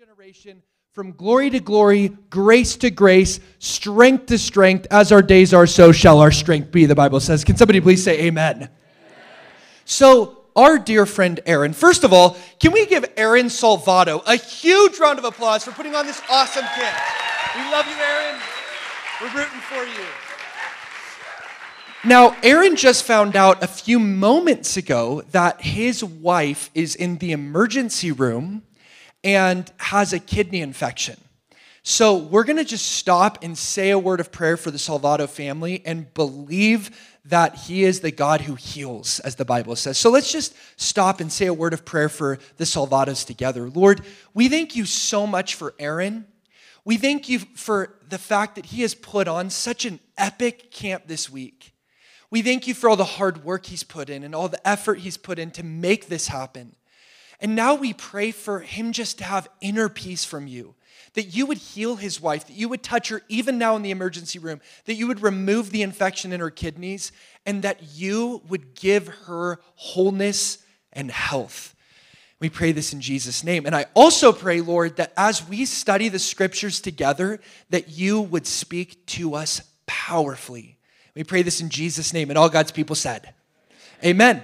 generation from glory to glory, grace to grace, strength to strength. As our days are, so shall our strength be, the Bible says. Can somebody please say amen? amen? So, our dear friend Aaron, first of all, can we give Aaron Salvato a huge round of applause for putting on this awesome kit? We love you, Aaron. We're rooting for you. Now, Aaron just found out a few moments ago that his wife is in the emergency room and has a kidney infection. So we're going to just stop and say a word of prayer for the Salvato family and believe that he is the God who heals, as the Bible says. So let's just stop and say a word of prayer for the Salvatos together. Lord, we thank you so much for Aaron. We thank you for the fact that he has put on such an epic camp this week. We thank you for all the hard work he's put in and all the effort he's put in to make this happen. And now we pray for him just to have inner peace from you, that you would heal his wife, that you would touch her even now in the emergency room, that you would remove the infection in her kidneys, and that you would give her wholeness and health. We pray this in Jesus' name. And I also pray, Lord, that as we study the scriptures together, that you would speak to us powerfully. We pray this in Jesus' name. And all God's people said, Amen.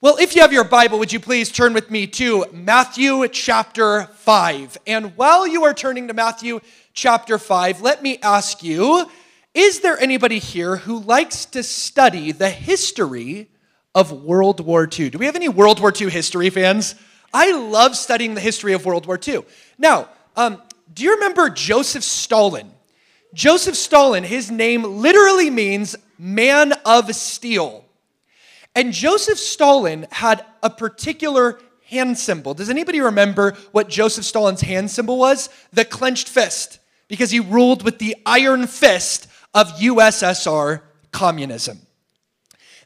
Well, if you have your Bible, would you please turn with me to Matthew chapter 5? And while you are turning to Matthew chapter 5, let me ask you is there anybody here who likes to study the history of World War II? Do we have any World War II history fans? I love studying the history of World War II. Now, um, do you remember Joseph Stalin? Joseph Stalin, his name literally means man of steel. And Joseph Stalin had a particular hand symbol. Does anybody remember what Joseph Stalin's hand symbol was? The clenched fist, because he ruled with the iron fist of USSR communism.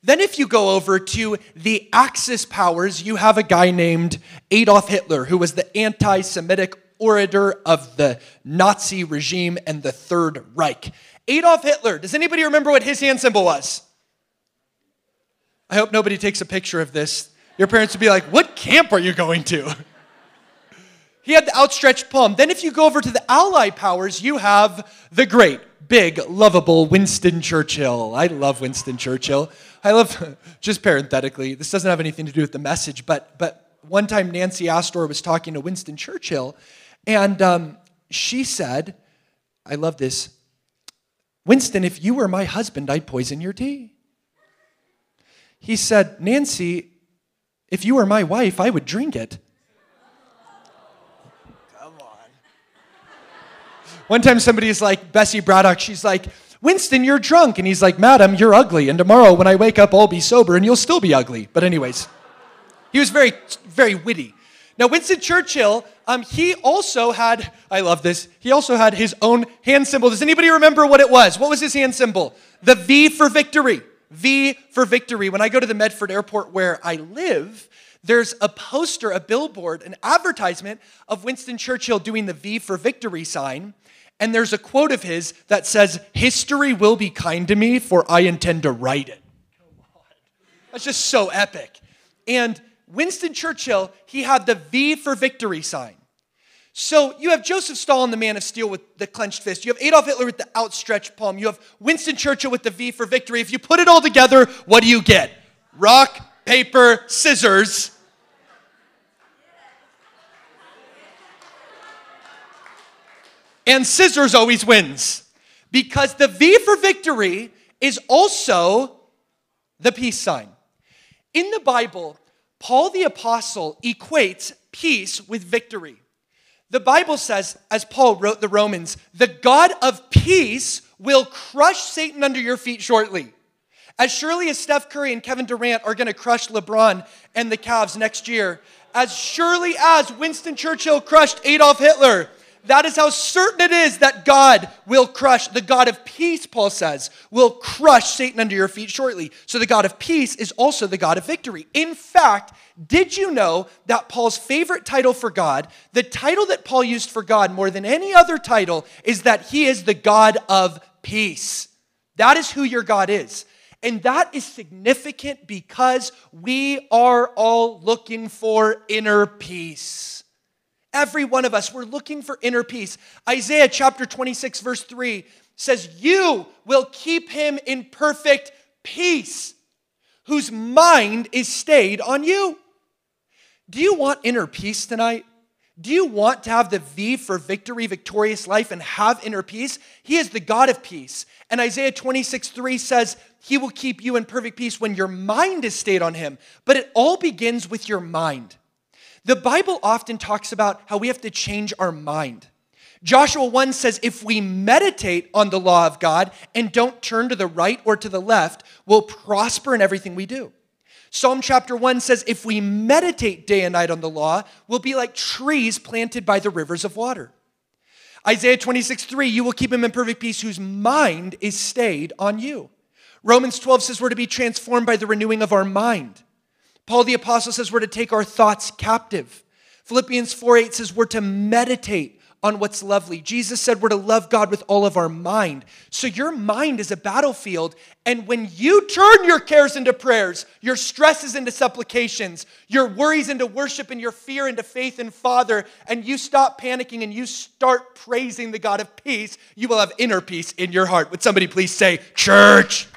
Then, if you go over to the Axis powers, you have a guy named Adolf Hitler, who was the anti Semitic orator of the Nazi regime and the Third Reich. Adolf Hitler, does anybody remember what his hand symbol was? I hope nobody takes a picture of this. Your parents would be like, What camp are you going to? He had the outstretched palm. Then, if you go over to the Allied powers, you have the great, big, lovable Winston Churchill. I love Winston Churchill. I love, just parenthetically, this doesn't have anything to do with the message, but, but one time Nancy Astor was talking to Winston Churchill, and um, she said, I love this Winston, if you were my husband, I'd poison your tea. He said, Nancy, if you were my wife, I would drink it. Come on. One time somebody's like, Bessie Braddock, she's like, Winston, you're drunk. And he's like, Madam, you're ugly. And tomorrow when I wake up, I'll be sober and you'll still be ugly. But, anyways, he was very, very witty. Now, Winston Churchill, um, he also had, I love this, he also had his own hand symbol. Does anybody remember what it was? What was his hand symbol? The V for victory. V for victory. When I go to the Medford airport where I live, there's a poster, a billboard, an advertisement of Winston Churchill doing the V for victory sign. And there's a quote of his that says, History will be kind to me, for I intend to write it. That's just so epic. And Winston Churchill, he had the V for victory sign. So you have Joseph Stalin, the man of steel with the clenched fist. You have Adolf Hitler with the outstretched palm. You have Winston Churchill with the V for victory. If you put it all together, what do you get? Rock, paper, scissors. And scissors always wins because the V for victory is also the peace sign. In the Bible, Paul the Apostle equates peace with victory. The Bible says, as Paul wrote the Romans, the God of peace will crush Satan under your feet shortly. As surely as Steph Curry and Kevin Durant are going to crush LeBron and the Cavs next year, as surely as Winston Churchill crushed Adolf Hitler, that is how certain it is that God will crush, the God of peace, Paul says, will crush Satan under your feet shortly. So the God of peace is also the God of victory. In fact, did you know that Paul's favorite title for God, the title that Paul used for God more than any other title, is that he is the God of peace? That is who your God is. And that is significant because we are all looking for inner peace. Every one of us, we're looking for inner peace. Isaiah chapter 26, verse 3 says, You will keep him in perfect peace, whose mind is stayed on you. Do you want inner peace tonight? Do you want to have the V for victory, victorious life, and have inner peace? He is the God of peace. And Isaiah 26, 3 says, He will keep you in perfect peace when your mind is stayed on Him. But it all begins with your mind. The Bible often talks about how we have to change our mind. Joshua 1 says, If we meditate on the law of God and don't turn to the right or to the left, we'll prosper in everything we do. Psalm chapter 1 says, If we meditate day and night on the law, we'll be like trees planted by the rivers of water. Isaiah 26, 3, you will keep him in perfect peace whose mind is stayed on you. Romans 12 says we're to be transformed by the renewing of our mind. Paul the Apostle says we're to take our thoughts captive. Philippians 4 8 says we're to meditate on what's lovely. Jesus said we're to love God with all of our mind. So your mind is a battlefield. And when you turn your cares into prayers, your stresses into supplications, your worries into worship, and your fear into faith in Father, and you stop panicking and you start praising the God of peace, you will have inner peace in your heart. Would somebody please say, Church?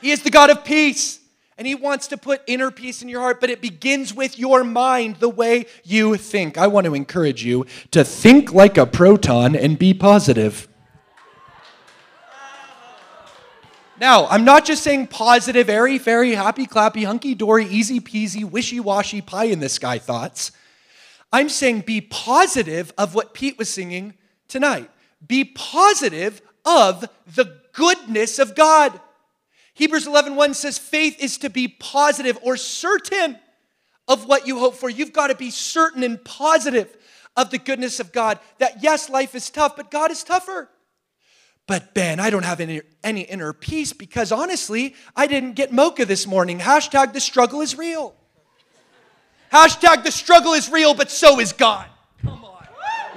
He is the God of peace and He wants to put inner peace in your heart, but it begins with your mind, the way you think. I want to encourage you to think like a proton and be positive. Now, I'm not just saying positive, airy, fairy, happy, clappy, hunky dory, easy peasy, wishy washy, pie in the sky thoughts. I'm saying be positive of what Pete was singing tonight. Be positive of the goodness of God. Hebrews 11:1 1 says faith is to be positive or certain of what you hope for. You've got to be certain and positive of the goodness of God. That yes, life is tough, but God is tougher. But Ben, I don't have any, any inner peace because honestly, I didn't get mocha this morning. Hashtag the struggle is real. Hashtag the struggle is real, but so is God. Come on.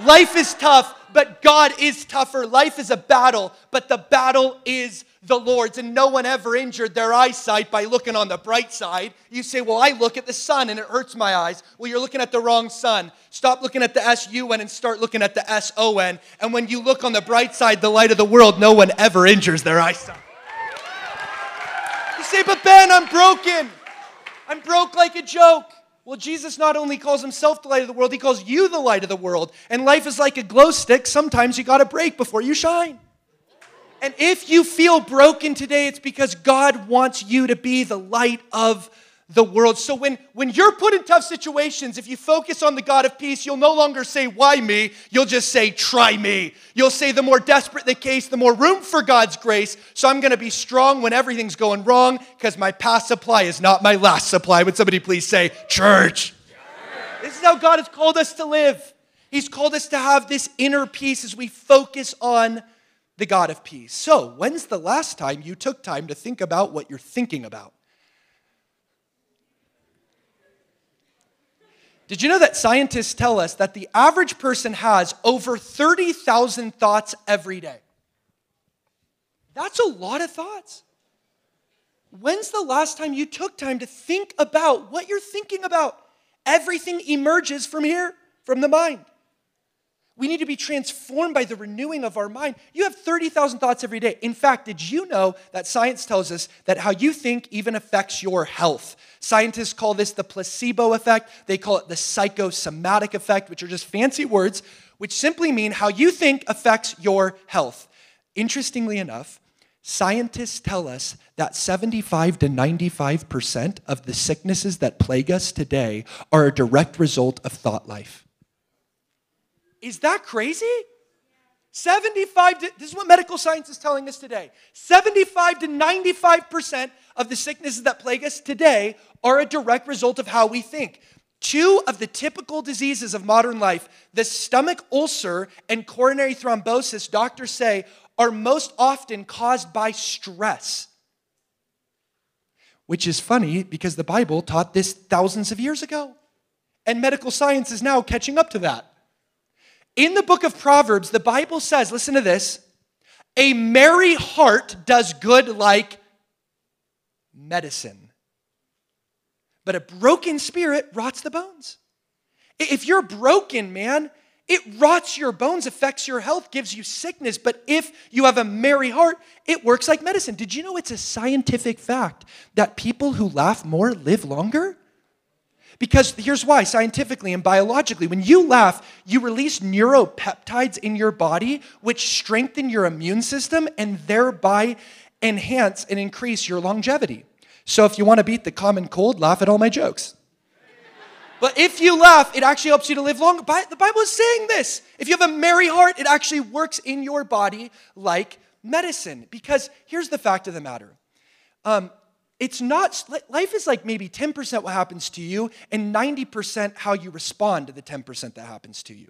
Life is tough, but God is tougher. Life is a battle, but the battle is the Lord's, and no one ever injured their eyesight by looking on the bright side. You say, Well, I look at the sun and it hurts my eyes. Well, you're looking at the wrong sun. Stop looking at the S U N and start looking at the S O N. And when you look on the bright side, the light of the world, no one ever injures their eyesight. You say, But Ben, I'm broken. I'm broke like a joke. Well, Jesus not only calls himself the light of the world, he calls you the light of the world. And life is like a glow stick. Sometimes you got to break before you shine. And if you feel broken today, it's because God wants you to be the light of the world. So when, when you're put in tough situations, if you focus on the God of peace, you'll no longer say, Why me? You'll just say, Try me. You'll say, The more desperate the case, the more room for God's grace. So I'm going to be strong when everything's going wrong because my past supply is not my last supply. Would somebody please say, Church? This is how God has called us to live. He's called us to have this inner peace as we focus on the God of peace. So, when's the last time you took time to think about what you're thinking about? Did you know that scientists tell us that the average person has over 30,000 thoughts every day? That's a lot of thoughts. When's the last time you took time to think about what you're thinking about? Everything emerges from here, from the mind. We need to be transformed by the renewing of our mind. You have 30,000 thoughts every day. In fact, did you know that science tells us that how you think even affects your health? Scientists call this the placebo effect. They call it the psychosomatic effect, which are just fancy words, which simply mean how you think affects your health. Interestingly enough, scientists tell us that 75 to 95% of the sicknesses that plague us today are a direct result of thought life. Is that crazy? 75 to, this is what medical science is telling us today. 75 to 95% of the sicknesses that plague us today are a direct result of how we think. Two of the typical diseases of modern life the stomach ulcer and coronary thrombosis doctors say are most often caused by stress. Which is funny because the bible taught this thousands of years ago. And medical science is now catching up to that in the book of Proverbs, the Bible says, listen to this, a merry heart does good like medicine, but a broken spirit rots the bones. If you're broken, man, it rots your bones, affects your health, gives you sickness. But if you have a merry heart, it works like medicine. Did you know it's a scientific fact that people who laugh more live longer? Because here's why scientifically and biologically, when you laugh, you release neuropeptides in your body, which strengthen your immune system and thereby enhance and increase your longevity. So if you want to beat the common cold, laugh at all my jokes. But if you laugh, it actually helps you to live longer. The Bible is saying this. If you have a merry heart, it actually works in your body like medicine. Because here's the fact of the matter um, it's not, life is like maybe 10% what happens to you and 90% how you respond to the 10% that happens to you.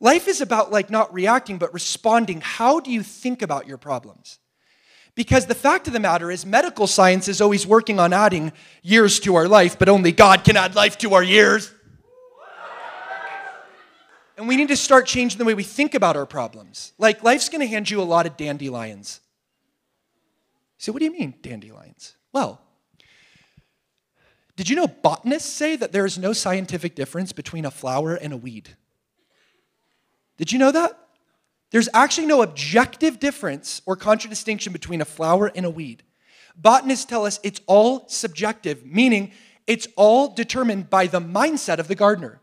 Life is about like not reacting, but responding. How do you think about your problems? Because the fact of the matter is, medical science is always working on adding years to our life, but only God can add life to our years. And we need to start changing the way we think about our problems. Like, life's gonna hand you a lot of dandelions. So, what do you mean, dandelions? Well, did you know botanists say that there is no scientific difference between a flower and a weed? Did you know that? There's actually no objective difference or contradistinction between a flower and a weed. Botanists tell us it's all subjective, meaning it's all determined by the mindset of the gardener.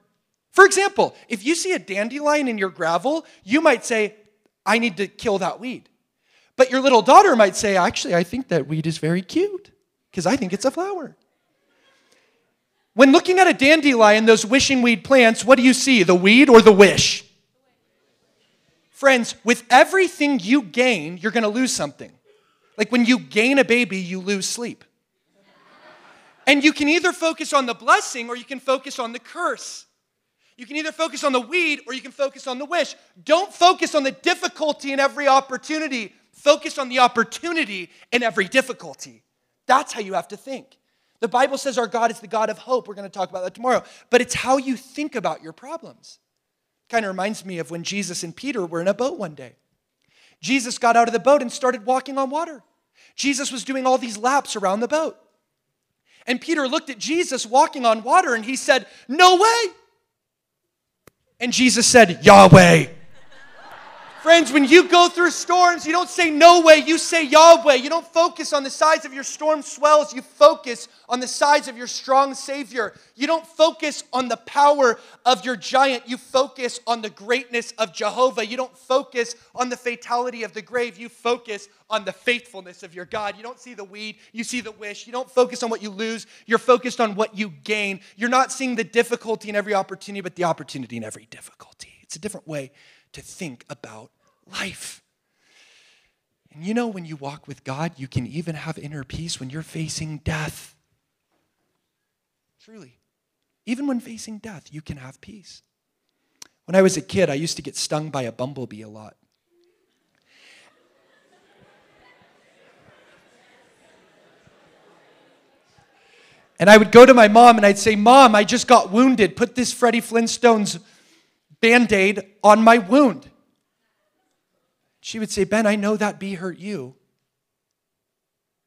For example, if you see a dandelion in your gravel, you might say, I need to kill that weed. But your little daughter might say, Actually, I think that weed is very cute because I think it's a flower. When looking at a dandelion, those wishing weed plants, what do you see? The weed or the wish? Friends, with everything you gain, you're going to lose something. Like when you gain a baby, you lose sleep. And you can either focus on the blessing or you can focus on the curse. You can either focus on the weed or you can focus on the wish. Don't focus on the difficulty in every opportunity. Focus on the opportunity in every difficulty. That's how you have to think. The Bible says our God is the God of hope. We're going to talk about that tomorrow. But it's how you think about your problems. Kind of reminds me of when Jesus and Peter were in a boat one day. Jesus got out of the boat and started walking on water. Jesus was doing all these laps around the boat. And Peter looked at Jesus walking on water and he said, No way. And Jesus said, Yahweh. Friends, when you go through storms, you don't say no way, you say Yahweh. You don't focus on the size of your storm swells, you focus on the size of your strong Savior. You don't focus on the power of your giant, you focus on the greatness of Jehovah. You don't focus on the fatality of the grave, you focus on the faithfulness of your God. You don't see the weed, you see the wish. You don't focus on what you lose, you're focused on what you gain. You're not seeing the difficulty in every opportunity, but the opportunity in every difficulty. It's a different way to think about life. And you know, when you walk with God, you can even have inner peace when you're facing death. Truly. Even when facing death, you can have peace. When I was a kid, I used to get stung by a bumblebee a lot. And I would go to my mom and I'd say, Mom, I just got wounded. Put this Freddie Flintstone's band aid on my wound. She would say, Ben, I know that bee hurt you.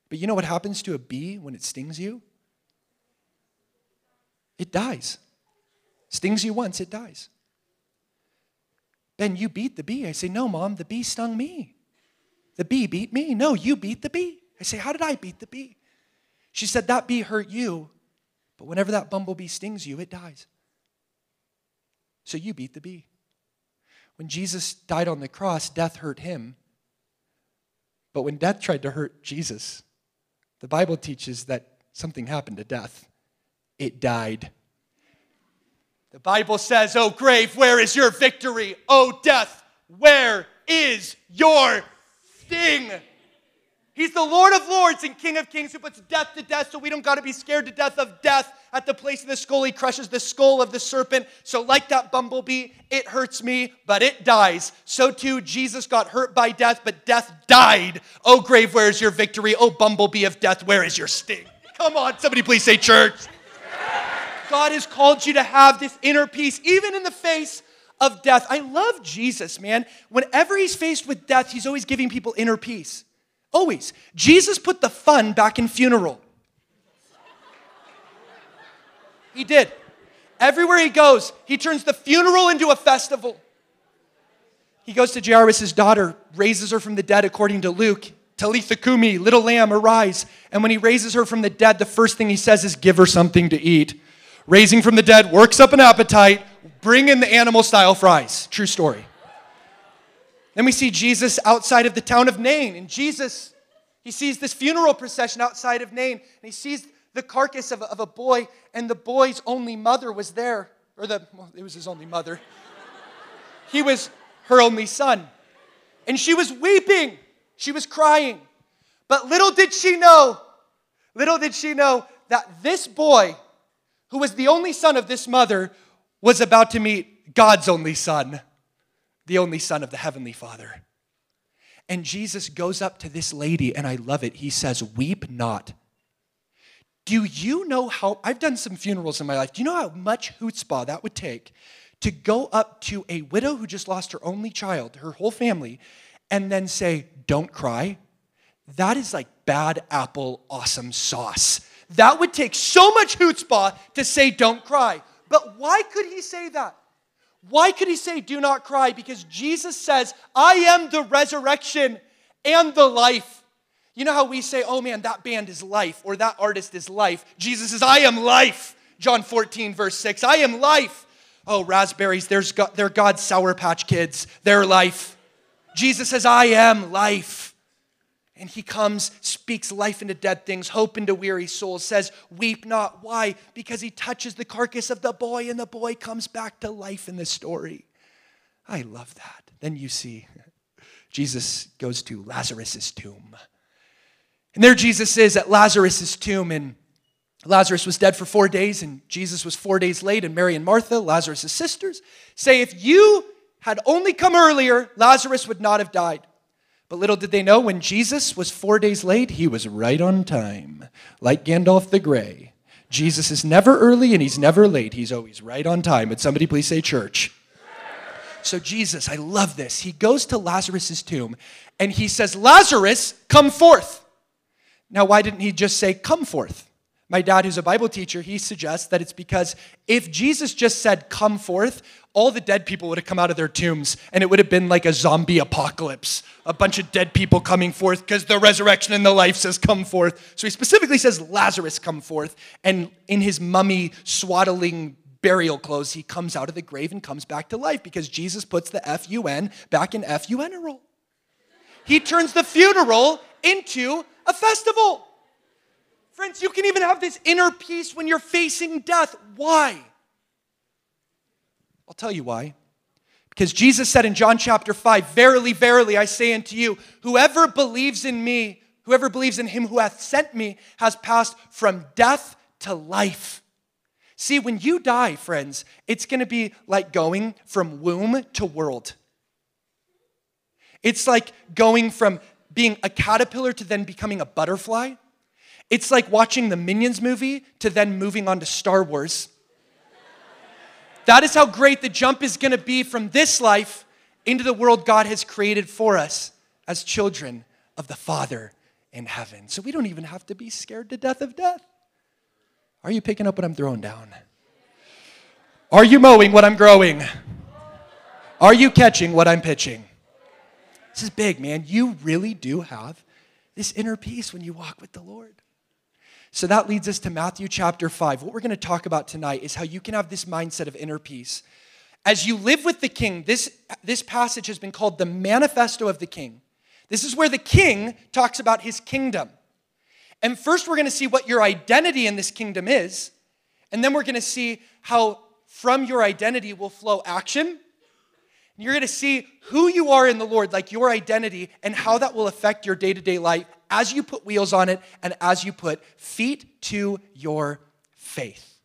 But you know what happens to a bee when it stings you? It dies. Stings you once, it dies. Ben, you beat the bee. I say, No, mom, the bee stung me. The bee beat me. No, you beat the bee. I say, How did I beat the bee? She said, That bee hurt you, but whenever that bumblebee stings you, it dies. So you beat the bee. When Jesus died on the cross, death hurt him. But when death tried to hurt Jesus, the Bible teaches that something happened to death. It died. The Bible says, Oh, grave, where is your victory? Oh, death, where is your sting? He's the Lord of Lords and King of Kings who puts death to death, so we don't got to be scared to death of death. At the place of the skull, he crushes the skull of the serpent. So, like that bumblebee, it hurts me, but it dies. So, too, Jesus got hurt by death, but death died. Oh, grave, where is your victory? Oh, bumblebee of death, where is your sting? Come on, somebody please say church. God has called you to have this inner peace, even in the face of death. I love Jesus, man. Whenever he's faced with death, he's always giving people inner peace. Always. Jesus put the fun back in funeral. He did. Everywhere he goes, he turns the funeral into a festival. He goes to Jairus' daughter, raises her from the dead according to Luke. Talitha Kumi, little lamb, arise. And when he raises her from the dead, the first thing he says is, Give her something to eat. Raising from the dead works up an appetite. Bring in the animal style fries. True story. Then we see Jesus outside of the town of Nain. And Jesus, he sees this funeral procession outside of Nain. And he sees the carcass of a, of a boy, and the boy's only mother was there. Or the, well, it was his only mother. he was her only son. And she was weeping. She was crying. But little did she know, little did she know that this boy, who was the only son of this mother, was about to meet God's only son, the only son of the Heavenly Father. And Jesus goes up to this lady, and I love it. He says, Weep not. Do you know how, I've done some funerals in my life. Do you know how much chutzpah that would take to go up to a widow who just lost her only child, her whole family, and then say, Don't cry? That is like bad apple awesome sauce. That would take so much chutzpah to say, Don't cry. But why could he say that? Why could he say, Do not cry? Because Jesus says, I am the resurrection and the life. You know how we say, Oh man, that band is life or that artist is life? Jesus says, I am life. John 14, verse 6. I am life. Oh, raspberries, there's God, they're God's Sour Patch kids. They're life. Jesus says, I am life. And he comes, speaks life into dead things, hope into weary souls, says, Weep not. Why? Because he touches the carcass of the boy, and the boy comes back to life in the story. I love that. Then you see, Jesus goes to Lazarus' tomb. And there Jesus is at Lazarus' tomb, and Lazarus was dead for four days, and Jesus was four days late, and Mary and Martha, Lazarus' sisters, say, If you had only come earlier, Lazarus would not have died. But little did they know, when Jesus was four days late, he was right on time, like Gandalf the Grey. Jesus is never early and he's never late. He's always right on time. Would somebody please say church? So, Jesus, I love this. He goes to Lazarus' tomb and he says, Lazarus, come forth. Now, why didn't he just say, come forth? My dad, who's a Bible teacher, he suggests that it's because if Jesus just said, come forth, all the dead people would have come out of their tombs and it would have been like a zombie apocalypse. A bunch of dead people coming forth because the resurrection and the life says, come forth. So he specifically says, Lazarus, come forth. And in his mummy swaddling burial clothes, he comes out of the grave and comes back to life because Jesus puts the F U N back in F U N. He turns the funeral into a festival. Friends, you can even have this inner peace when you're facing death. Why? I'll tell you why. Because Jesus said in John chapter 5, Verily, verily, I say unto you, whoever believes in me, whoever believes in him who hath sent me, has passed from death to life. See, when you die, friends, it's gonna be like going from womb to world. It's like going from being a caterpillar to then becoming a butterfly. It's like watching the Minions movie to then moving on to Star Wars. That is how great the jump is going to be from this life into the world God has created for us as children of the Father in heaven. So we don't even have to be scared to death of death. Are you picking up what I'm throwing down? Are you mowing what I'm growing? Are you catching what I'm pitching? This is big, man. You really do have this inner peace when you walk with the Lord. So that leads us to Matthew chapter 5. What we're going to talk about tonight is how you can have this mindset of inner peace. As you live with the king, this, this passage has been called the manifesto of the king. This is where the king talks about his kingdom. And first, we're going to see what your identity in this kingdom is. And then we're going to see how from your identity will flow action. You're going to see who you are in the Lord, like your identity, and how that will affect your day to day life as you put wheels on it and as you put feet to your faith.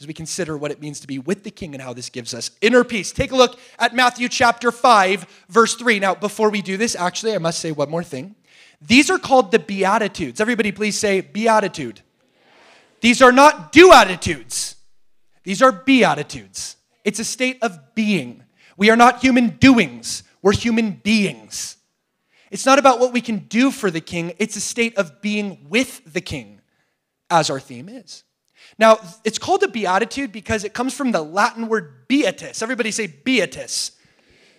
As we consider what it means to be with the king and how this gives us inner peace. Take a look at Matthew chapter 5, verse 3. Now, before we do this, actually, I must say one more thing. These are called the Beatitudes. Everybody, please say Beatitude. These are not do attitudes, these are beatitudes. It's a state of being. We are not human doings, we're human beings. It's not about what we can do for the king, it's a state of being with the king, as our theme is. Now, it's called a beatitude because it comes from the Latin word beatus. Everybody say beatus.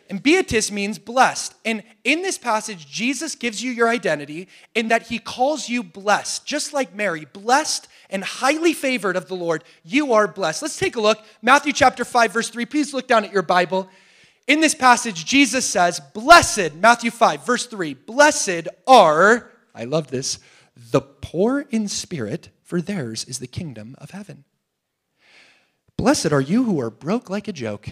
And beatus means blessed. And in this passage, Jesus gives you your identity in that he calls you blessed, just like Mary, blessed and highly favored of the Lord. You are blessed. Let's take a look. Matthew chapter 5, verse 3. Please look down at your Bible. In this passage, Jesus says, Blessed, Matthew 5, verse 3, blessed are, I love this, the poor in spirit, for theirs is the kingdom of heaven. Blessed are you who are broke like a joke.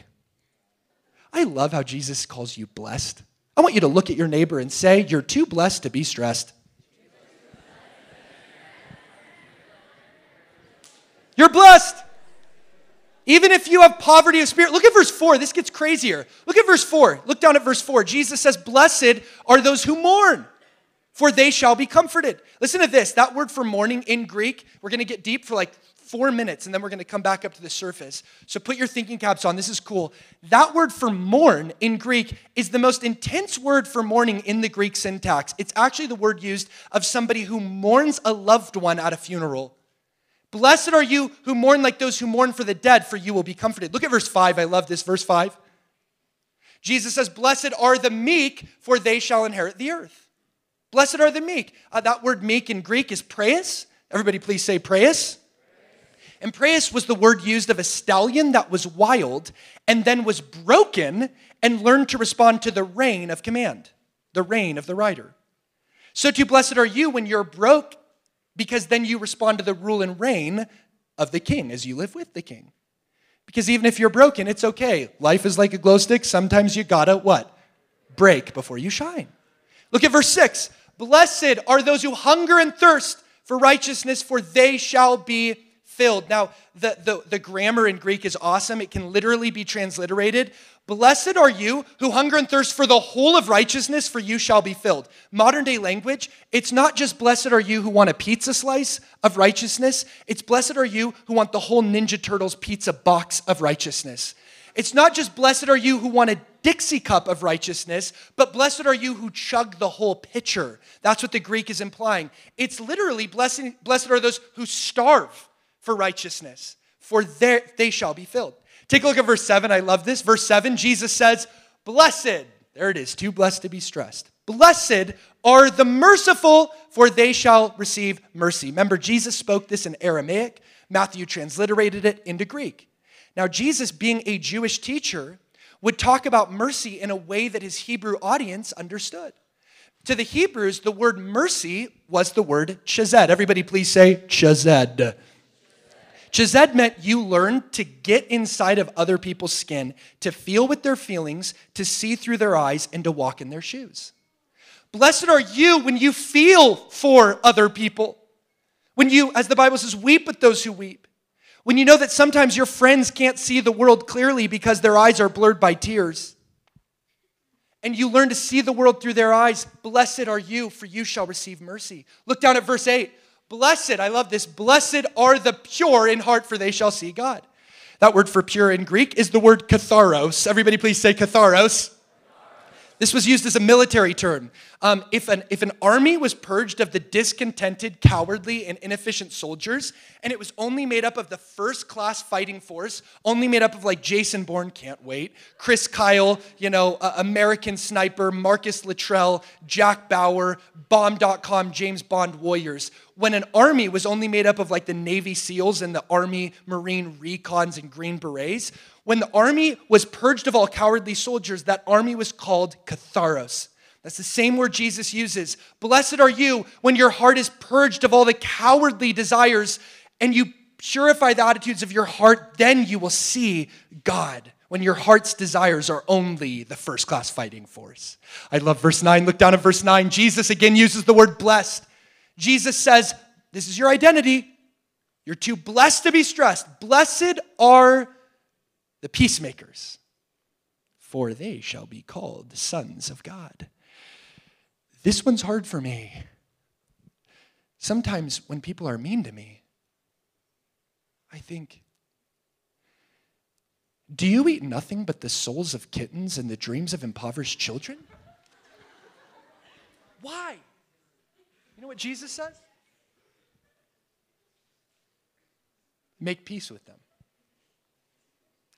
I love how Jesus calls you blessed. I want you to look at your neighbor and say, You're too blessed to be stressed. You're blessed. Even if you have poverty of spirit, look at verse 4. This gets crazier. Look at verse 4. Look down at verse 4. Jesus says, Blessed are those who mourn, for they shall be comforted. Listen to this. That word for mourning in Greek, we're going to get deep for like four minutes and then we're going to come back up to the surface. So put your thinking caps on. This is cool. That word for mourn in Greek is the most intense word for mourning in the Greek syntax. It's actually the word used of somebody who mourns a loved one at a funeral. Blessed are you who mourn like those who mourn for the dead, for you will be comforted. Look at verse 5. I love this. Verse 5. Jesus says, Blessed are the meek, for they shall inherit the earth. Blessed are the meek. Uh, that word meek in Greek is praeus. Everybody, please say praeus. And praeus was the word used of a stallion that was wild and then was broken and learned to respond to the rein of command, the rein of the rider. So, too, blessed are you when you're broke because then you respond to the rule and reign of the king as you live with the king. Because even if you're broken, it's okay. Life is like a glow stick. Sometimes you gotta what? Break before you shine. Look at verse 6. Blessed are those who hunger and thirst for righteousness, for they shall be filled. Now, the, the, the grammar in Greek is awesome. It can literally be transliterated Blessed are you who hunger and thirst for the whole of righteousness, for you shall be filled. Modern day language, it's not just blessed are you who want a pizza slice of righteousness, it's blessed are you who want the whole Ninja Turtles pizza box of righteousness. It's not just blessed are you who want a Dixie cup of righteousness, but blessed are you who chug the whole pitcher. That's what the Greek is implying. It's literally blessed, blessed are those who starve for righteousness, for they shall be filled. Take a look at verse 7. I love this. Verse 7, Jesus says, Blessed, there it is, too blessed to be stressed. Blessed are the merciful, for they shall receive mercy. Remember, Jesus spoke this in Aramaic. Matthew transliterated it into Greek. Now, Jesus, being a Jewish teacher, would talk about mercy in a way that his Hebrew audience understood. To the Hebrews, the word mercy was the word chesed. Everybody, please say chesed. Chesed meant you learned to get inside of other people's skin, to feel with their feelings, to see through their eyes, and to walk in their shoes. Blessed are you when you feel for other people. When you, as the Bible says, weep with those who weep. When you know that sometimes your friends can't see the world clearly because their eyes are blurred by tears. And you learn to see the world through their eyes. Blessed are you, for you shall receive mercy. Look down at verse 8. Blessed, I love this, blessed are the pure in heart, for they shall see God. That word for pure in Greek is the word katharos. Everybody, please say katharos. This was used as a military term. Um, if, an, if an army was purged of the discontented, cowardly, and inefficient soldiers, and it was only made up of the first class fighting force, only made up of like Jason Bourne, can't wait, Chris Kyle, you know, uh, American Sniper, Marcus Luttrell, Jack Bauer, Bomb.com, James Bond warriors. When an army was only made up of like the Navy SEALs and the Army Marine Recons and Green Berets, when the army was purged of all cowardly soldiers, that army was called Katharos. That's the same word Jesus uses. Blessed are you when your heart is purged of all the cowardly desires and you purify the attitudes of your heart, then you will see God when your heart's desires are only the first class fighting force. I love verse 9. Look down at verse 9. Jesus again uses the word blessed. Jesus says, This is your identity. You're too blessed to be stressed. Blessed are the peacemakers, for they shall be called sons of God. This one's hard for me. Sometimes when people are mean to me, I think, do you eat nothing but the souls of kittens and the dreams of impoverished children? Why? You know what Jesus says? Make peace with them.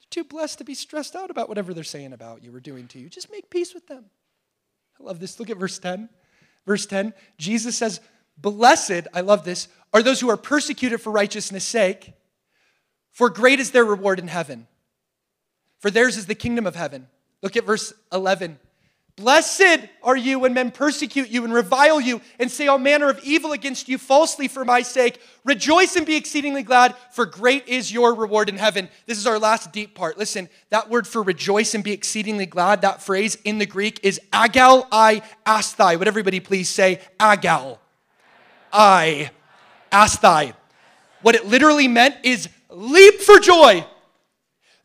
You're too blessed to be stressed out about whatever they're saying about you or doing to you. Just make peace with them. I love this. Look at verse 10. Verse 10, Jesus says, Blessed, I love this, are those who are persecuted for righteousness' sake, for great is their reward in heaven. For theirs is the kingdom of heaven. Look at verse 11. Blessed are you when men persecute you and revile you and say all manner of evil against you falsely for my sake. Rejoice and be exceedingly glad, for great is your reward in heaven. This is our last deep part. Listen, that word for rejoice and be exceedingly glad, that phrase in the Greek is agal I asthai. Would everybody please say agal I asthai? What it literally meant is leap for joy.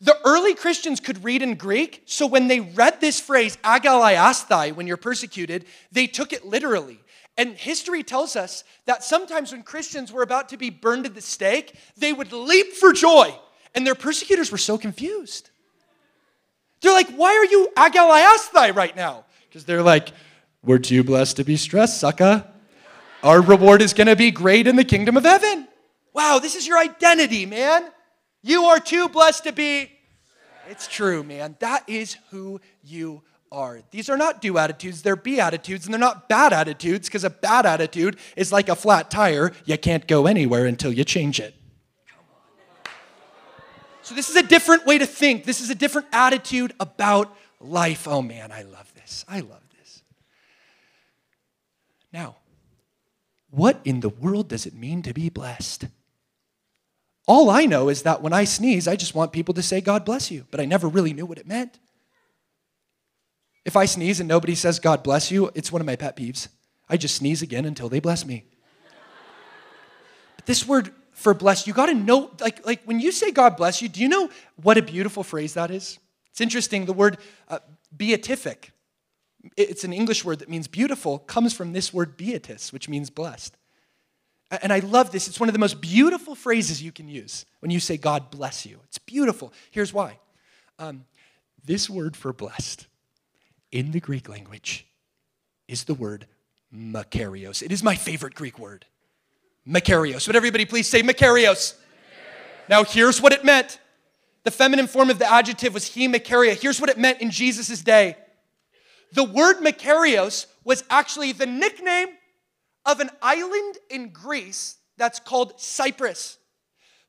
The early Christians could read in Greek, so when they read this phrase, agalliasthai, when you're persecuted, they took it literally. And history tells us that sometimes when Christians were about to be burned at the stake, they would leap for joy. And their persecutors were so confused. They're like, why are you agalliasthai right now? Because they're like, we're too blessed to be stressed, sucker. Our reward is going to be great in the kingdom of heaven. Wow, this is your identity, man. You are too blessed to be it's true, man. That is who you are. These are not do attitudes, they're be attitudes, and they're not bad attitudes because a bad attitude is like a flat tire. You can't go anywhere until you change it. So, this is a different way to think. This is a different attitude about life. Oh, man, I love this. I love this. Now, what in the world does it mean to be blessed? All I know is that when I sneeze, I just want people to say, God bless you, but I never really knew what it meant. If I sneeze and nobody says, God bless you, it's one of my pet peeves. I just sneeze again until they bless me. But this word for bless, you got to know, like, like when you say God bless you, do you know what a beautiful phrase that is? It's interesting. The word uh, beatific, it's an English word that means beautiful, comes from this word beatus, which means blessed. And I love this. It's one of the most beautiful phrases you can use when you say, God bless you. It's beautiful. Here's why. Um, this word for blessed in the Greek language is the word makarios. It is my favorite Greek word. Makarios. Would everybody please say makarios? Now, here's what it meant. The feminine form of the adjective was he makaria. Here's what it meant in Jesus' day. The word makarios was actually the nickname of an island in Greece that's called Cyprus.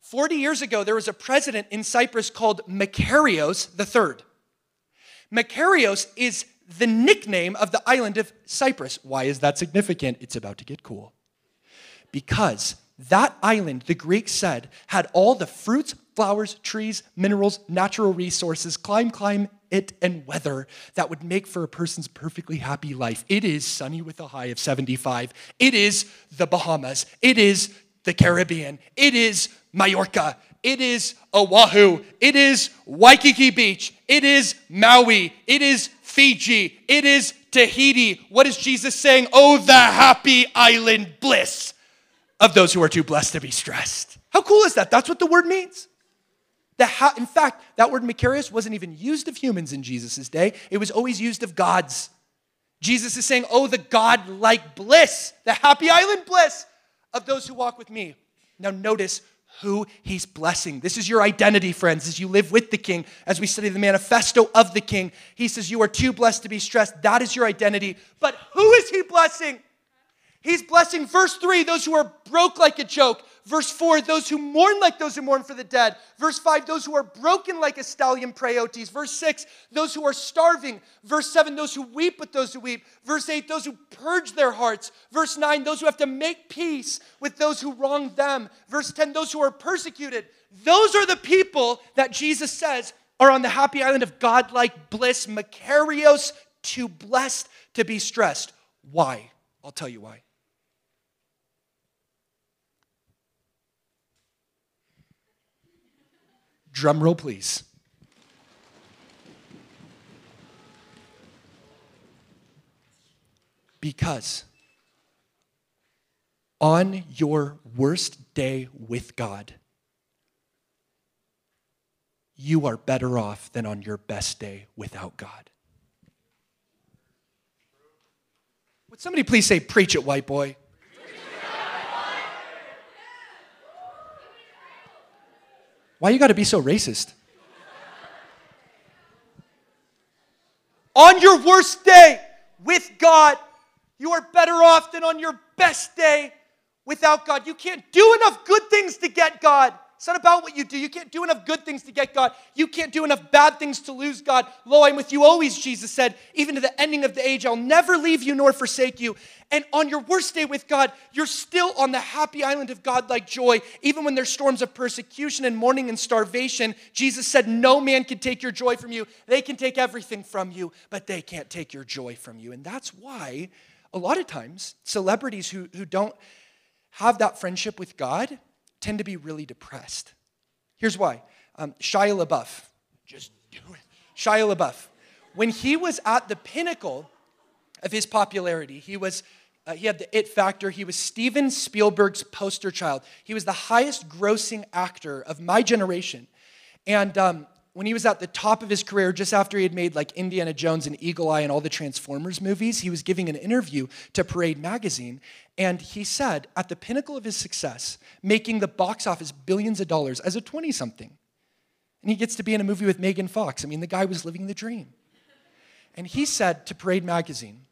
40 years ago, there was a president in Cyprus called Makarios III. Makarios is the nickname of the island of Cyprus. Why is that significant? It's about to get cool. Because that island, the Greeks said, had all the fruits, flowers, trees, minerals, natural resources, climb, climb, it, and weather that would make for a person's perfectly happy life. It is sunny with a high of 75. It is the Bahamas. It is the Caribbean. It is Mallorca. It is Oahu. It is Waikiki Beach. It is Maui. It is Fiji. It is Tahiti. What is Jesus saying? Oh, the happy island bliss of those who are too blessed to be stressed. How cool is that? That's what the word means. Ha- in fact, that word Makarios wasn't even used of humans in Jesus' day, it was always used of gods. Jesus is saying, Oh, the God like bliss, the happy island bliss of those who walk with me. Now, notice who he's blessing. This is your identity, friends, as you live with the king, as we study the manifesto of the king. He says, You are too blessed to be stressed. That is your identity. But who is he blessing? He's blessing, verse 3, those who are broke like a joke. Verse 4, those who mourn like those who mourn for the dead. Verse 5, those who are broken like a stallion praotes. Verse 6, those who are starving. Verse 7, those who weep with those who weep. Verse 8, those who purge their hearts. Verse 9, those who have to make peace with those who wrong them. Verse 10, those who are persecuted. Those are the people that Jesus says are on the happy island of godlike bliss, Makarios, too blessed to be stressed. Why? I'll tell you why. Drum roll, please. Because on your worst day with God, you are better off than on your best day without God. Would somebody please say, Preach it, white boy? Why you got to be so racist? on your worst day with God, you are better off than on your best day without God. You can't do enough good things to get God. It's not about what you do. You can't do enough good things to get God. You can't do enough bad things to lose God. Lo, I'm with you always, Jesus said, even to the ending of the age. I'll never leave you nor forsake you. And on your worst day with God, you're still on the happy island of God like joy. Even when there's storms of persecution and mourning and starvation, Jesus said, No man can take your joy from you. They can take everything from you, but they can't take your joy from you. And that's why a lot of times celebrities who, who don't have that friendship with God, tend to be really depressed. Here's why um, Shia LaBeouf, just do it. Shia LaBeouf, when he was at the pinnacle of his popularity, he was. Uh, he had the it factor. He was Steven Spielberg's poster child. He was the highest grossing actor of my generation. And um, when he was at the top of his career, just after he had made like Indiana Jones and Eagle Eye and all the Transformers movies, he was giving an interview to Parade magazine. And he said, at the pinnacle of his success, making the box office billions of dollars as a 20 something. And he gets to be in a movie with Megan Fox. I mean, the guy was living the dream. And he said to Parade magazine,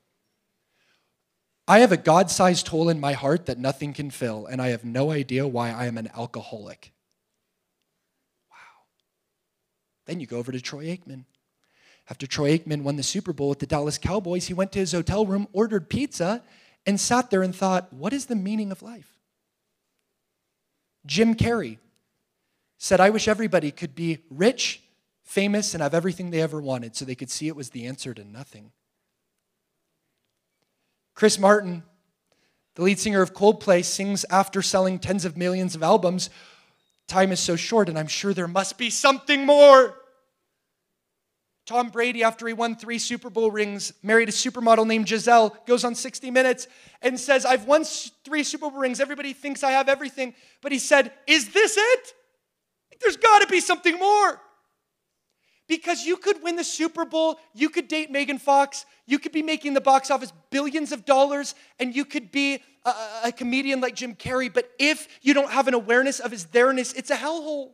I have a God sized hole in my heart that nothing can fill, and I have no idea why I am an alcoholic. Then you go over to Troy Aikman. After Troy Aikman won the Super Bowl with the Dallas Cowboys, he went to his hotel room, ordered pizza, and sat there and thought, what is the meaning of life? Jim Carrey said, I wish everybody could be rich, famous, and have everything they ever wanted so they could see it was the answer to nothing. Chris Martin, the lead singer of Coldplay, sings after selling tens of millions of albums Time is so short, and I'm sure there must be something more. Tom Brady, after he won three Super Bowl rings, married a supermodel named Gisele, goes on 60 Minutes and says, I've won three Super Bowl rings. Everybody thinks I have everything. But he said, Is this it? There's got to be something more. Because you could win the Super Bowl, you could date Megan Fox, you could be making the box office billions of dollars, and you could be a, a comedian like Jim Carrey, but if you don't have an awareness of his there-ness, it's a hellhole.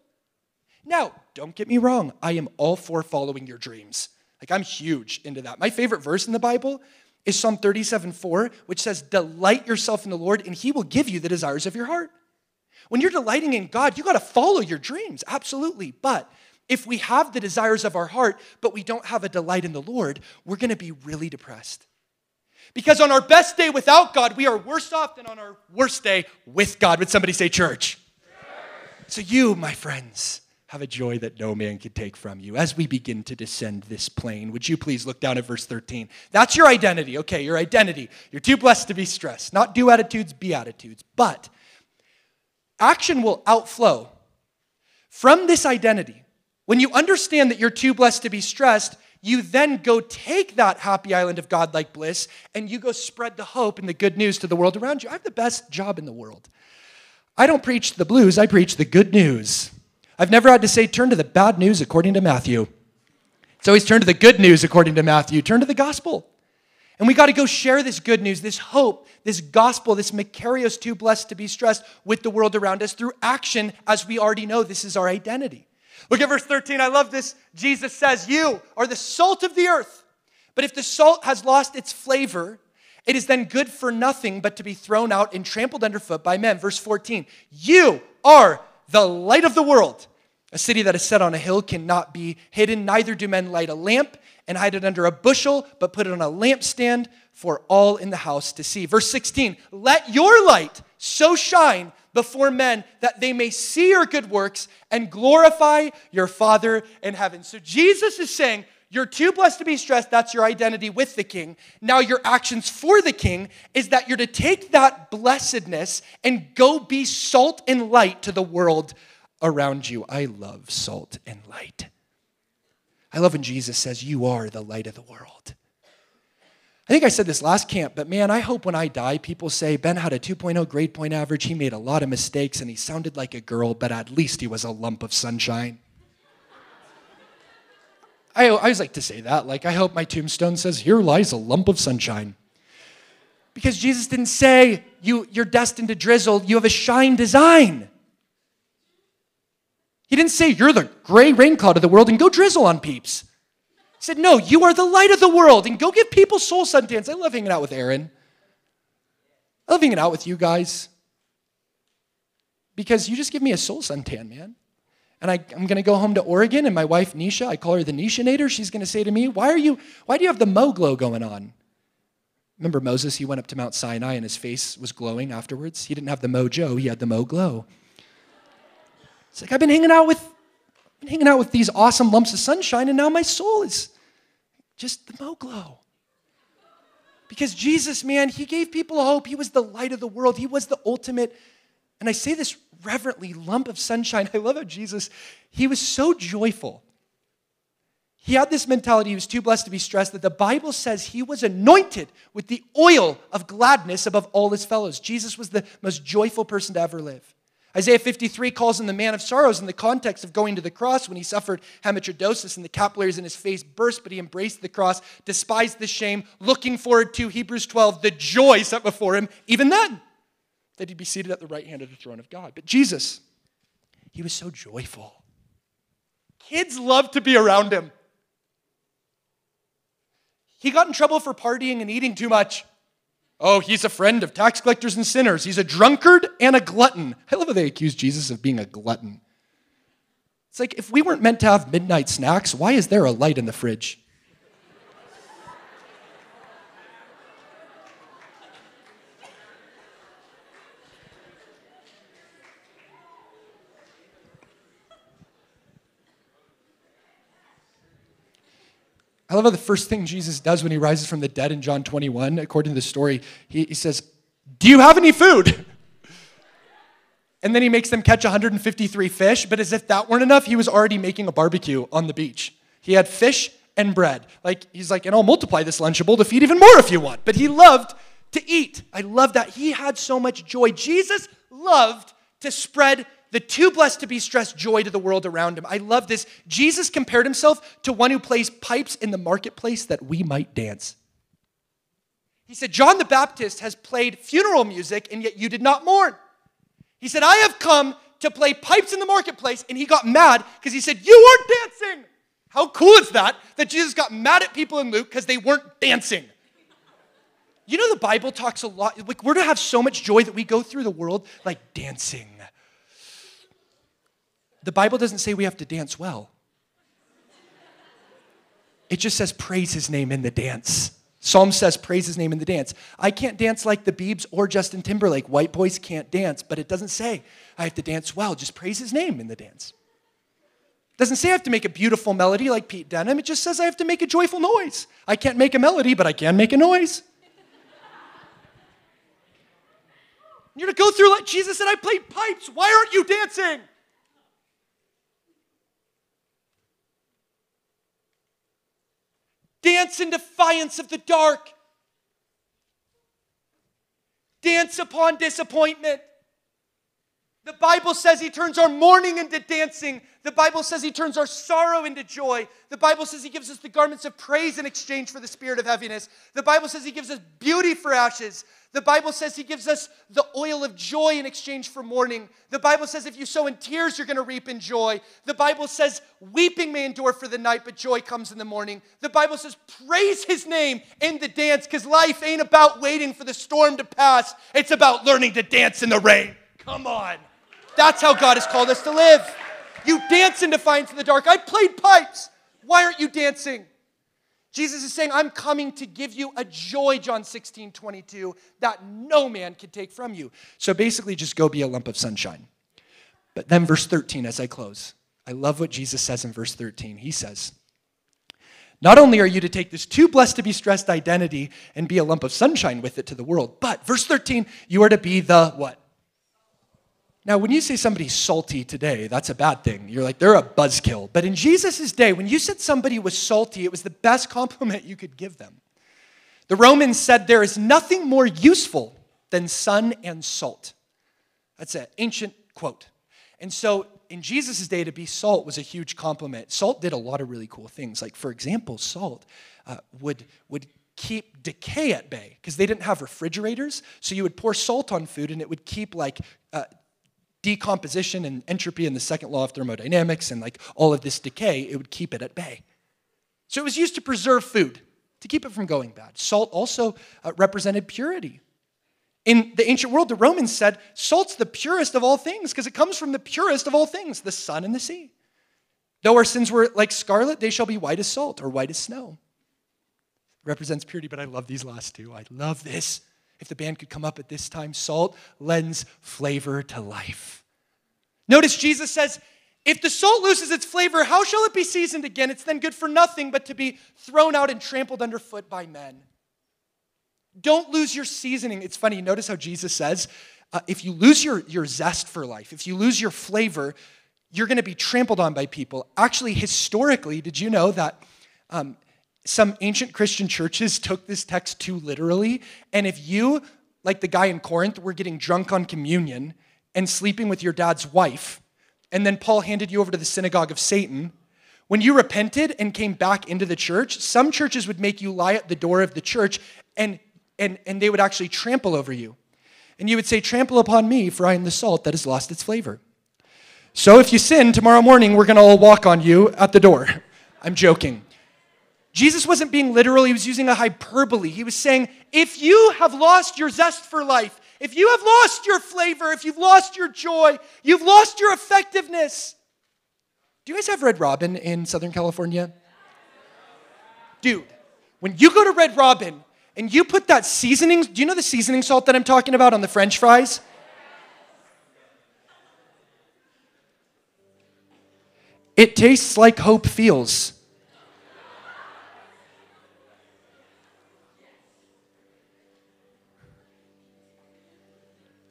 Now, don't get me wrong, I am all for following your dreams. Like, I'm huge into that. My favorite verse in the Bible is Psalm 37 4, which says, Delight yourself in the Lord, and he will give you the desires of your heart. When you're delighting in God, you got to follow your dreams, absolutely. But if we have the desires of our heart, but we don't have a delight in the Lord, we're going to be really depressed. Because on our best day without God, we are worse off than on our worst day with God. Would somebody say church? church? So, you, my friends, have a joy that no man can take from you. As we begin to descend this plane, would you please look down at verse 13? That's your identity. Okay, your identity. You're too blessed to be stressed. Not do attitudes, be attitudes. But action will outflow from this identity. When you understand that you're too blessed to be stressed, you then go take that happy island of godlike bliss and you go spread the hope and the good news to the world around you. I have the best job in the world. I don't preach the blues, I preach the good news. I've never had to say, turn to the bad news according to Matthew. It's always turn to the good news according to Matthew, turn to the gospel. And we got to go share this good news, this hope, this gospel, this Makarios too blessed to be stressed with the world around us through action, as we already know this is our identity. Look at verse 13. I love this. Jesus says, You are the salt of the earth. But if the salt has lost its flavor, it is then good for nothing but to be thrown out and trampled underfoot by men. Verse 14. You are the light of the world. A city that is set on a hill cannot be hidden, neither do men light a lamp and hide it under a bushel, but put it on a lampstand for all in the house to see. Verse 16, let your light so shine before men that they may see your good works and glorify your Father in heaven. So Jesus is saying, you're too blessed to be stressed. That's your identity with the king. Now, your actions for the king is that you're to take that blessedness and go be salt and light to the world around you. I love salt and light. I love when Jesus says, You are the light of the world. I think I said this last camp, but man, I hope when I die, people say Ben had a 2.0 grade point average. He made a lot of mistakes and he sounded like a girl, but at least he was a lump of sunshine. I, I always like to say that. Like, I hope my tombstone says, Here lies a lump of sunshine. Because Jesus didn't say, you, You're destined to drizzle, you have a shine design. He didn't say, You're the gray rain cloud of the world and go drizzle on peeps. He said, No, you are the light of the world and go give people soul suntans. I love hanging out with Aaron. I love hanging out with you guys because you just give me a soul suntan, man. And I, am going to go home to Oregon, and my wife, Nisha, I call her the Nishanator, she's going to say to me, why, are you, why do you have the Mo glow going on? Remember Moses, he went up to Mount Sinai and his face was glowing afterwards? He didn't have the mojo, he had the Mo glow. It's like I've been hanging out with been hanging out with these awesome lumps of sunshine, and now my soul is just the Mo glow. Because Jesus, man, he gave people hope. He was the light of the world. He was the ultimate, and I say this reverently, lump of sunshine. I love how Jesus, he was so joyful. He had this mentality, he was too blessed to be stressed, that the Bible says he was anointed with the oil of gladness above all his fellows. Jesus was the most joyful person to ever live. Isaiah 53 calls him the man of sorrows in the context of going to the cross when he suffered hematidrosis and the capillaries in his face burst, but he embraced the cross, despised the shame, looking forward to Hebrews 12, the joy set before him, even then, that he'd be seated at the right hand of the throne of God. But Jesus, he was so joyful. Kids loved to be around him. He got in trouble for partying and eating too much. Oh, he's a friend of tax collectors and sinners. He's a drunkard and a glutton. I love how they accuse Jesus of being a glutton. It's like if we weren't meant to have midnight snacks, why is there a light in the fridge? I love how the first thing Jesus does when he rises from the dead in John 21, according to the story, he, he says, Do you have any food? And then he makes them catch 153 fish, but as if that weren't enough, he was already making a barbecue on the beach. He had fish and bread. Like, he's like, and I'll multiply this Lunchable to feed even more if you want. But he loved to eat. I love that. He had so much joy. Jesus loved to spread the too blessed to be stressed joy to the world around him. I love this. Jesus compared himself to one who plays pipes in the marketplace that we might dance. He said, John the Baptist has played funeral music, and yet you did not mourn. He said, I have come to play pipes in the marketplace, and he got mad because he said, You weren't dancing. How cool is that? That Jesus got mad at people in Luke because they weren't dancing. You know, the Bible talks a lot, like, we're to have so much joy that we go through the world like dancing the Bible doesn't say we have to dance well. It just says praise his name in the dance. Psalm says praise his name in the dance. I can't dance like the Beebs or Justin Timberlake. White boys can't dance, but it doesn't say I have to dance well. Just praise his name in the dance. It doesn't say I have to make a beautiful melody like Pete Denham. It just says I have to make a joyful noise. I can't make a melody, but I can make a noise. You're to go through like Jesus said, I played pipes. Why aren't you dancing? Dance in defiance of the dark. Dance upon disappointment. The Bible says he turns our mourning into dancing. The Bible says he turns our sorrow into joy. The Bible says he gives us the garments of praise in exchange for the spirit of heaviness. The Bible says he gives us beauty for ashes. The Bible says he gives us the oil of joy in exchange for mourning. The Bible says if you sow in tears, you're going to reap in joy. The Bible says weeping may endure for the night, but joy comes in the morning. The Bible says praise his name in the dance because life ain't about waiting for the storm to pass, it's about learning to dance in the rain. Come on. That's how God has called us to live. You dance in defiance of the dark. I played pipes. Why aren't you dancing? Jesus is saying, I'm coming to give you a joy, John 16, 22, that no man can take from you. So basically, just go be a lump of sunshine. But then, verse 13, as I close, I love what Jesus says in verse 13. He says, Not only are you to take this too blessed to be stressed identity and be a lump of sunshine with it to the world, but verse 13, you are to be the what? Now, when you say somebody's salty today, that's a bad thing. You're like, they're a buzzkill. But in Jesus' day, when you said somebody was salty, it was the best compliment you could give them. The Romans said there is nothing more useful than sun and salt. That's an ancient quote. And so in Jesus' day, to be salt was a huge compliment. Salt did a lot of really cool things. Like, for example, salt uh, would, would keep decay at bay because they didn't have refrigerators. So you would pour salt on food and it would keep like uh, decomposition and entropy and the second law of thermodynamics and like all of this decay, it would keep it at bay. So it was used to preserve food, to keep it from going bad. Salt also uh, represented purity. In the ancient world, the Romans said salt's the purest of all things because it comes from the purest of all things, the sun and the sea. Though our sins were like scarlet, they shall be white as salt or white as snow. represents purity, but I love these last two. I love this. If the band could come up at this time, salt lends flavor to life. Notice Jesus says, if the salt loses its flavor, how shall it be seasoned again? It's then good for nothing but to be thrown out and trampled underfoot by men. Don't lose your seasoning. It's funny, notice how Jesus says, uh, if you lose your, your zest for life, if you lose your flavor, you're going to be trampled on by people. Actually, historically, did you know that um, some ancient Christian churches took this text too literally? And if you, like the guy in Corinth, were getting drunk on communion and sleeping with your dad's wife, and then Paul handed you over to the synagogue of Satan, when you repented and came back into the church, some churches would make you lie at the door of the church and, and, and they would actually trample over you. And you would say, Trample upon me, for I am the salt that has lost its flavor. So if you sin, tomorrow morning we're going to all walk on you at the door. I'm joking. Jesus wasn't being literal, he was using a hyperbole. He was saying, if you have lost your zest for life, if you have lost your flavor, if you've lost your joy, you've lost your effectiveness. Do you guys have Red Robin in Southern California? Dude, when you go to Red Robin and you put that seasoning, do you know the seasoning salt that I'm talking about on the french fries? It tastes like hope feels.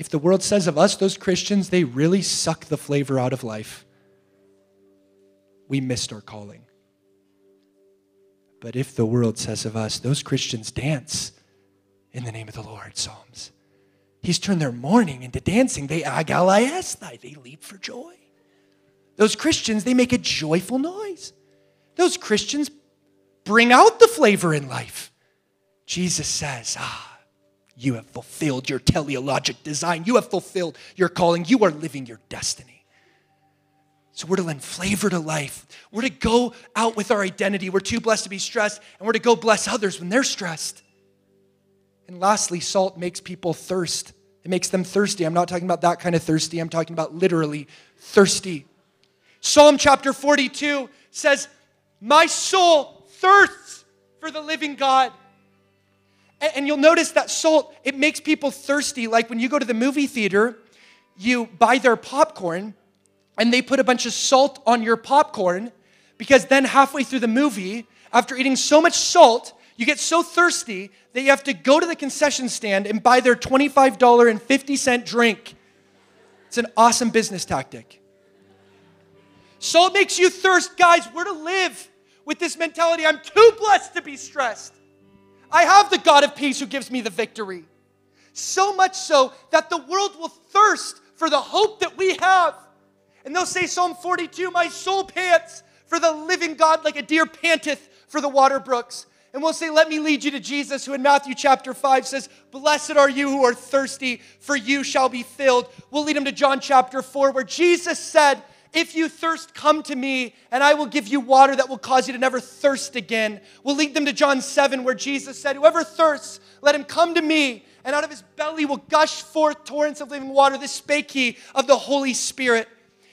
If the world says of us, those Christians, they really suck the flavor out of life, we missed our calling. But if the world says of us, those Christians dance in the name of the Lord, Psalms. He's turned their mourning into dancing. They agalliasthai, they leap for joy. Those Christians, they make a joyful noise. Those Christians bring out the flavor in life. Jesus says, Ah, you have fulfilled your teleologic design. You have fulfilled your calling. You are living your destiny. So we're to lend flavor to life. We're to go out with our identity. We're too blessed to be stressed, and we're to go bless others when they're stressed. And lastly, salt makes people thirst. It makes them thirsty. I'm not talking about that kind of thirsty, I'm talking about literally thirsty. Psalm chapter 42 says, My soul thirsts for the living God. And you'll notice that salt, it makes people thirsty. Like when you go to the movie theater, you buy their popcorn and they put a bunch of salt on your popcorn because then halfway through the movie, after eating so much salt, you get so thirsty that you have to go to the concession stand and buy their $25.50 drink. It's an awesome business tactic. Salt makes you thirst. Guys, we're to live with this mentality. I'm too blessed to be stressed. I have the God of peace who gives me the victory. So much so that the world will thirst for the hope that we have. And they'll say, Psalm 42, my soul pants for the living God like a deer panteth for the water brooks. And we'll say, Let me lead you to Jesus, who in Matthew chapter 5 says, Blessed are you who are thirsty, for you shall be filled. We'll lead him to John chapter 4, where Jesus said, if you thirst, come to me, and I will give you water that will cause you to never thirst again. We'll lead them to John 7, where Jesus said, Whoever thirsts, let him come to me, and out of his belly will gush forth torrents of living water. This spake he of the Holy Spirit.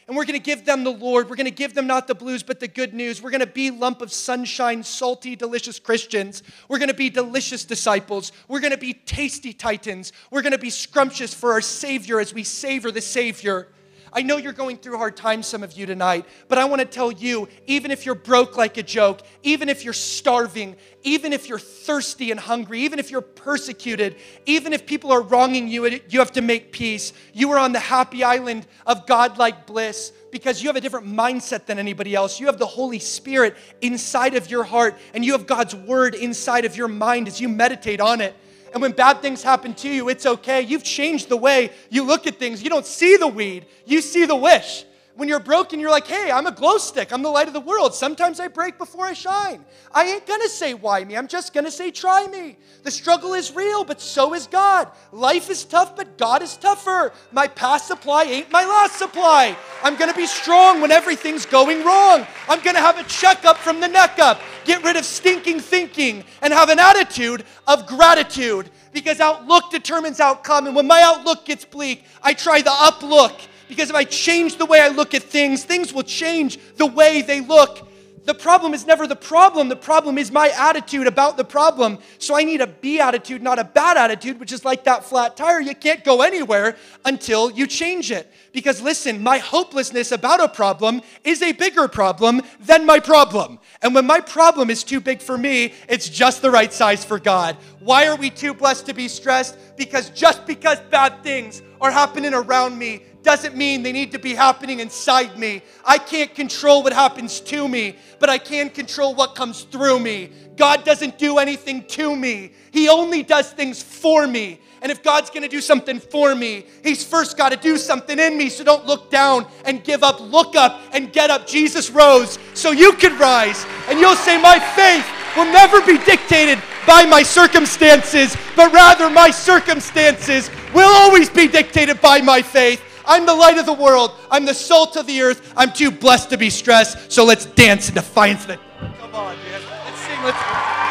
And we're going to give them the Lord. We're going to give them not the blues, but the good news. We're going to be lump of sunshine, salty, delicious Christians. We're going to be delicious disciples. We're going to be tasty titans. We're going to be scrumptious for our Savior as we savor the Savior. I know you're going through hard times, some of you tonight, but I want to tell you even if you're broke like a joke, even if you're starving, even if you're thirsty and hungry, even if you're persecuted, even if people are wronging you, you have to make peace. You are on the happy island of godlike bliss because you have a different mindset than anybody else. You have the Holy Spirit inside of your heart, and you have God's Word inside of your mind as you meditate on it. And when bad things happen to you, it's okay. You've changed the way you look at things. You don't see the weed, you see the wish. When you're broken, you're like, hey, I'm a glow stick. I'm the light of the world. Sometimes I break before I shine. I ain't gonna say why me. I'm just gonna say try me. The struggle is real, but so is God. Life is tough, but God is tougher. My past supply ain't my last supply. I'm gonna be strong when everything's going wrong. I'm gonna have a checkup from the neck up, get rid of stinking thinking, and have an attitude of gratitude because outlook determines outcome. And when my outlook gets bleak, I try the uplook because if I change the way I look at things, things will change the way they look. The problem is never the problem. The problem is my attitude about the problem. So I need a B attitude, not a bad attitude, which is like that flat tire. You can't go anywhere until you change it. Because listen, my hopelessness about a problem is a bigger problem than my problem. And when my problem is too big for me, it's just the right size for God. Why are we too blessed to be stressed? Because just because bad things are happening around me doesn't mean they need to be happening inside me. I can't control what happens to me, but I can control what comes through me. God doesn't do anything to me, He only does things for me. And if God's gonna do something for me, He's first gotta do something in me. So don't look down and give up. Look up and get up. Jesus rose so you can rise. And you'll say, My faith will never be dictated by my circumstances, but rather my circumstances will always be dictated by my faith. I'm the light of the world. I'm the salt of the earth. I'm too blessed to be stressed. So let's dance in defiance. Of. Come on, man. Let's sing. Let's.